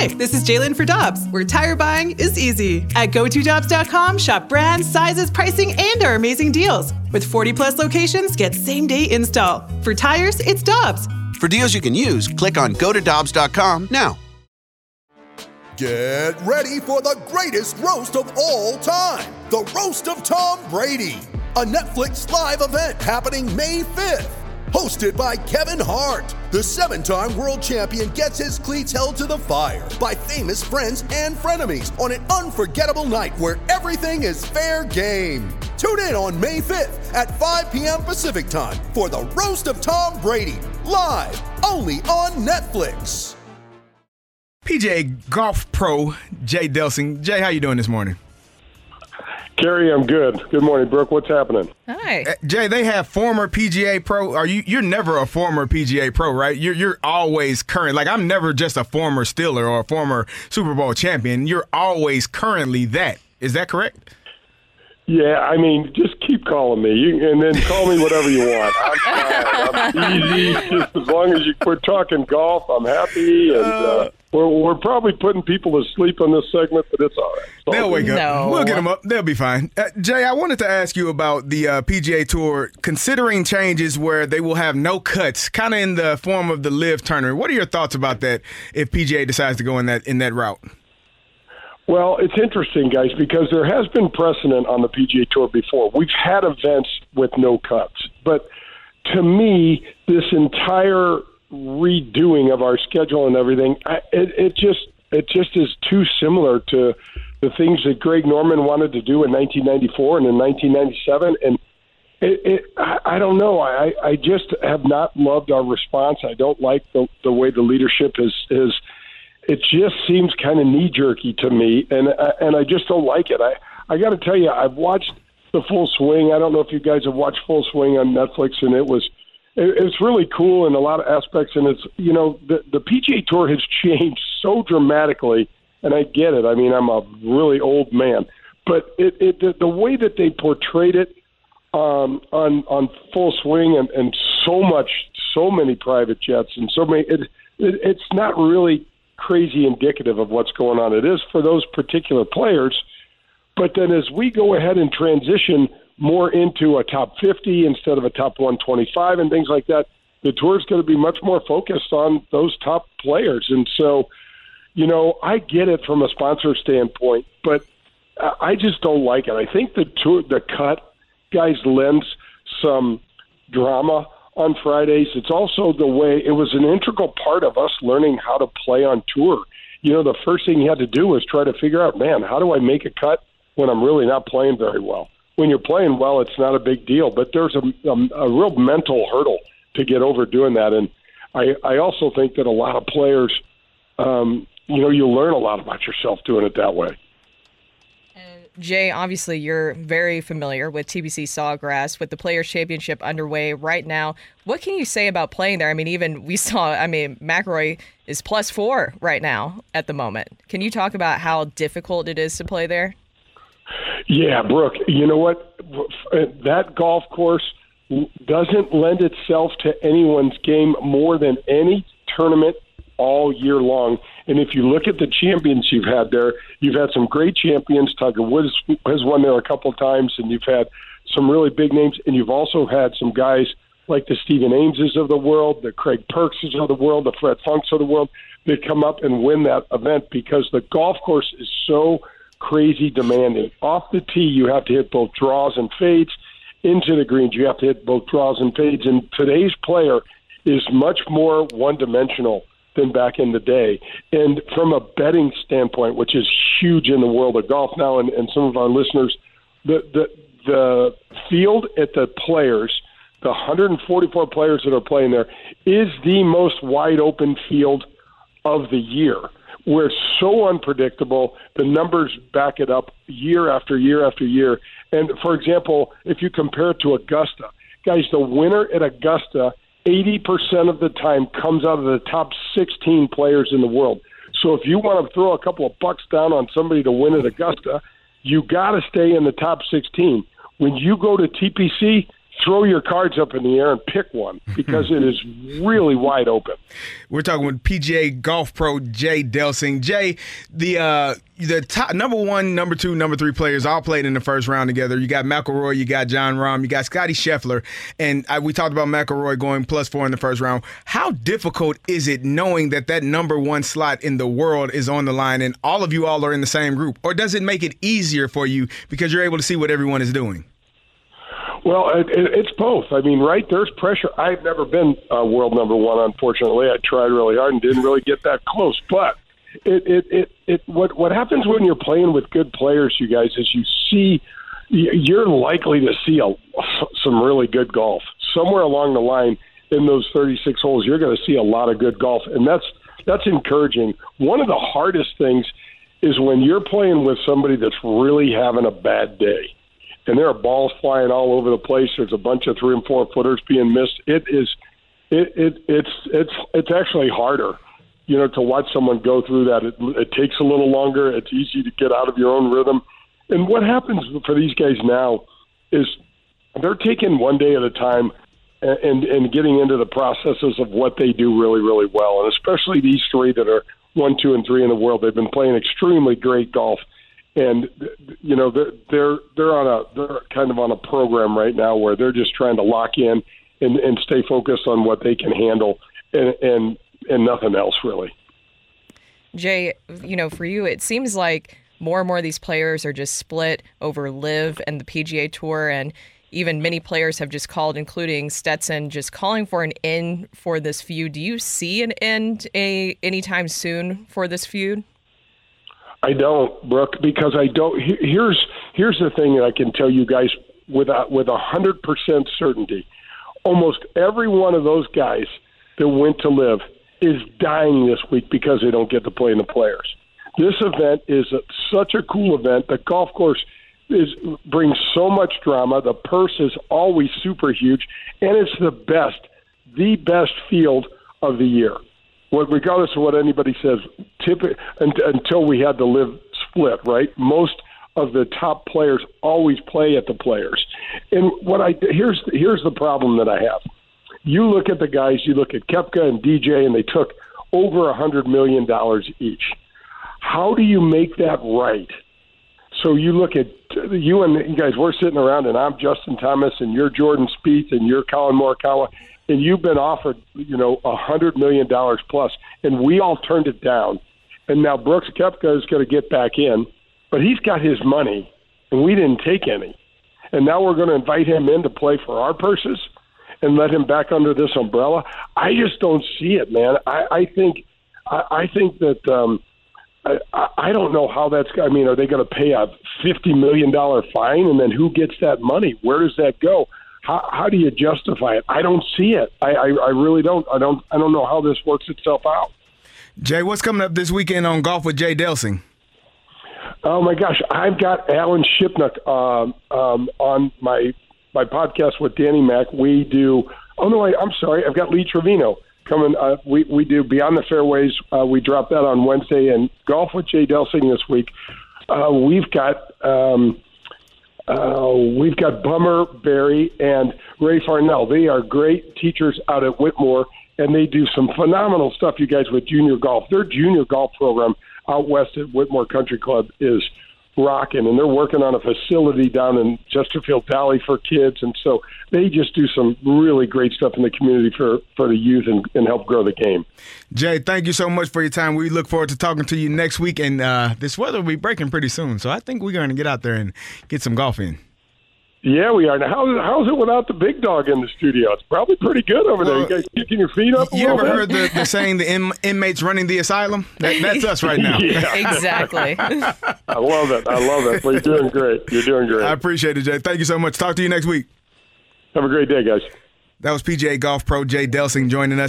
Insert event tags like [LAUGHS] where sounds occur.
Hi, this is Jalen for Dobbs, where tire buying is easy. At GoToDobbs.com, shop brands, sizes, pricing, and our amazing deals. With 40 plus locations, get same day install. For tires, it's Dobbs. For deals you can use, click on GoToDobbs.com now. Get ready for the greatest roast of all time the Roast of Tom Brady, a Netflix live event happening May 5th. Hosted by Kevin Hart, the seven time world champion gets his cleats held to the fire by famous friends and frenemies on an unforgettable night where everything is fair game. Tune in on May 5th at 5 p.m. Pacific time for the Roast of Tom Brady, live only on Netflix. PGA Golf Pro Jay Delsing. Jay, how you doing this morning? Kerry, I'm good. Good morning, Brooke. What's happening? Hi. Uh, Jay, they have former PGA Pro. Are you? You're never a former PGA Pro, right? You're you're always current. Like I'm never just a former Steeler or a former Super Bowl champion. You're always currently that. Is that correct? Yeah, I mean, just keep calling me, you, and then call me whatever you want. I'm fine. I'm [LAUGHS] easy. Just as long as you quit talking golf, I'm happy. And uh, we're we're probably putting people to sleep on this segment, but it's all right. It's They'll good. wake up. No. We'll get them up. They'll be fine. Uh, Jay, I wanted to ask you about the uh, PGA Tour considering changes where they will have no cuts, kind of in the form of the LIV Tournament. What are your thoughts about that? If PGA decides to go in that in that route? Well, it's interesting, guys, because there has been precedent on the PGA Tour before. We've had events with no cuts, but to me, this entire redoing of our schedule and everything, I, it, it just it just is too similar to the things that Greg Norman wanted to do in 1994 and in 1997, and it, it I, I don't know. I I just have not loved our response. I don't like the the way the leadership is is it just seems kind of knee jerky to me, and and I just don't like it. I I got to tell you, I've watched the Full Swing. I don't know if you guys have watched Full Swing on Netflix, and it was it, it's really cool in a lot of aspects. And it's you know the the PGA Tour has [LAUGHS] changed so dramatically, and I get it. I mean, I'm a really old man, but it, it the, the way that they portrayed it um, on on Full Swing and, and so much, so many private jets and so many. It, it, it's not really crazy indicative of what's going on. It is for those particular players, but then as we go ahead and transition more into a top 50 instead of a top 125 and things like that, the tour is going to be much more focused on those top players. And so, you know, I get it from a sponsor standpoint, but I I just don't like it. I think the tour, the cut, guys, lends some drama on Fridays. It's also the way it was an integral part of us learning how to play on tour. You know, the first thing you had to do was try to figure out, man, how do I make a cut when I'm really not playing very well? When you're playing well, it's not a big deal, but there's a, a, a real mental hurdle to get over doing that. And I, I also think that a lot of players, um, you know, you learn a lot about yourself doing it that way. Jay, obviously you're very familiar with TPC Sawgrass with the Players Championship underway right now. What can you say about playing there? I mean, even we saw, I mean, McIlroy is plus four right now at the moment. Can you talk about how difficult it is to play there? Yeah, Brooke, you know what? That golf course doesn't lend itself to anyone's game more than any tournament all year long. And if you look at the champions you've had there, you've had some great champions. Tiger Woods has won there a couple of times, and you've had some really big names. And you've also had some guys like the Stephen Ameses of the world, the Craig Perkses of the world, the Fred Funks of the world that come up and win that event because the golf course is so crazy demanding. Off the tee, you have to hit both draws and fades. Into the greens, you have to hit both draws and fades. And today's player is much more one dimensional than back in the day. And from a betting standpoint, which is huge in the world of golf now, and, and some of our listeners, the, the the field at the players, the 144 players that are playing there, is the most wide open field of the year. Where it's so unpredictable, the numbers back it up year after year after year. And for example, if you compare it to Augusta, guys, the winner at Augusta 80% of the time comes out of the top 16 players in the world. So if you want to throw a couple of bucks down on somebody to win at Augusta, you got to stay in the top 16. When you go to TPC, throw your cards up in the air and pick one [LAUGHS] because it is really wide open. We're talking with PGA Golf Pro Jay Delsing. Jay, the uh, the top number one, number two, number three players all played in the first round together. You got McIlroy, you got Jon Rahm, you got Scotty Scheffler, and I, we talked about McIlroy going plus four in the first round. How difficult is it knowing that that number one slot in the world is on the line and all of you all are in the same group, or does it make it easier for you because you're able to see what everyone is doing? Well, it, it, it's both. I mean, right? There's pressure. I've never been uh, world number one, unfortunately. I tried really hard and didn't really get that close. But it, it, it, it what what happens when you're playing with good players, you guys, is you see you're likely to see a, some really good golf somewhere along the line in those 36 holes. You're going to see a lot of good golf, and that's that's encouraging. One of the hardest things is when you're playing with somebody that's really having a bad day and there are balls flying all over the place. There's a bunch of three and four footers being missed. It is, it, it it's it's it's actually harder, you know, to watch someone go through that. It, it takes a little longer. It's easy to get out of your own rhythm. And what happens for these guys now is they're taking one day at a time and, and and getting into the processes of what they do really really well, and especially these three that are one, two, and three in the world. They've been playing extremely great golf and you know they're they're on a they're kind of on a program right now where they're just trying to lock in and, and stay focused on what they can handle and and and nothing else really. Jay, you know, for you, it seems like more and more of these players are just split over LIV and the PGA Tour, and even many players have just called, including Stetson, just calling for an end for this feud. Do you see an end a anytime soon for this feud? I don't, Brooke, because I don't. Here's here's the thing that I can tell you guys with a, with a hundred percent certainty. Almost every one of those guys that went to LIV is dying this week because they don't get to play in the players. This event is a, such a cool event. The golf course is brings so much drama. The purse is always super huge, and it's the best, the best field of the year regardless of what anybody says, tip, until we had the LIV split, right? Most of the top players always play at the players. And what I here's here's the problem that I have. You look at the guys, you look at Koepka and DJ, and they took over a hundred million dollars each. How do you make that right? So you look at you and you guys. We're sitting around, and I'm Justin Thomas, and you're Jordan Spieth, and you're Collin Morikawa, and you've been offered, you know, a hundred million dollars plus, and we all turned it down. And now Brooks Koepka is going to get back in, but he's got his money, and we didn't take any. And now we're going to invite him in to play for our purses and let him back under this umbrella. I just don't see it, man. I, I think, I, I think that. um I, I don't know how that's. I mean, are they going to pay a fifty million dollar fine, and then who gets that money? Where does that go? How, how do you justify it? I don't see it. I, I, I really don't. I don't. I don't know how this works itself out. Jay, what's coming up this weekend on Golf with Jay Delsing? Oh my gosh, I've got Alan Shipnuck um, um, on my my podcast with Danny Mac. We do. Oh no, I, I'm sorry. I've got Lee Trevino coming. Uh, we we do Beyond the Fairways. Uh, we drop that on Wednesday, and Golf with Jay Delsing this week. Uh, we've got. Um, uh, we've got Bummer Barry and Ray Farnell. They are great teachers out at Whitmoor, and they do some phenomenal stuff, you guys, with junior golf. Their junior golf program out west at Whitmoor Country Club is rocking, and they're working on a facility down in Chesterfield Valley for kids, and so they just do some really great stuff in the community for for the youth and, and help grow the game. Jay, thank you so much for your time. We look forward to talking to you next week, and uh, this weather will be breaking pretty soon, so I think we're going to get out there and get some golf in. Yeah, we are. Now, how's, how's it without the big dog in the studio? It's probably pretty good over there. You guys kicking your feet up? you ever bit? heard the, the saying, the in, inmates running the asylum? That, that's us right now. [LAUGHS] [LAUGHS] exactly. [LAUGHS] I love it. I love it. Well, you're doing great. You're doing great. I appreciate it, Jay. Thank you so much. Talk to you next week. Have a great day, guys. That was PGA Golf Pro Jay Delsing joining us.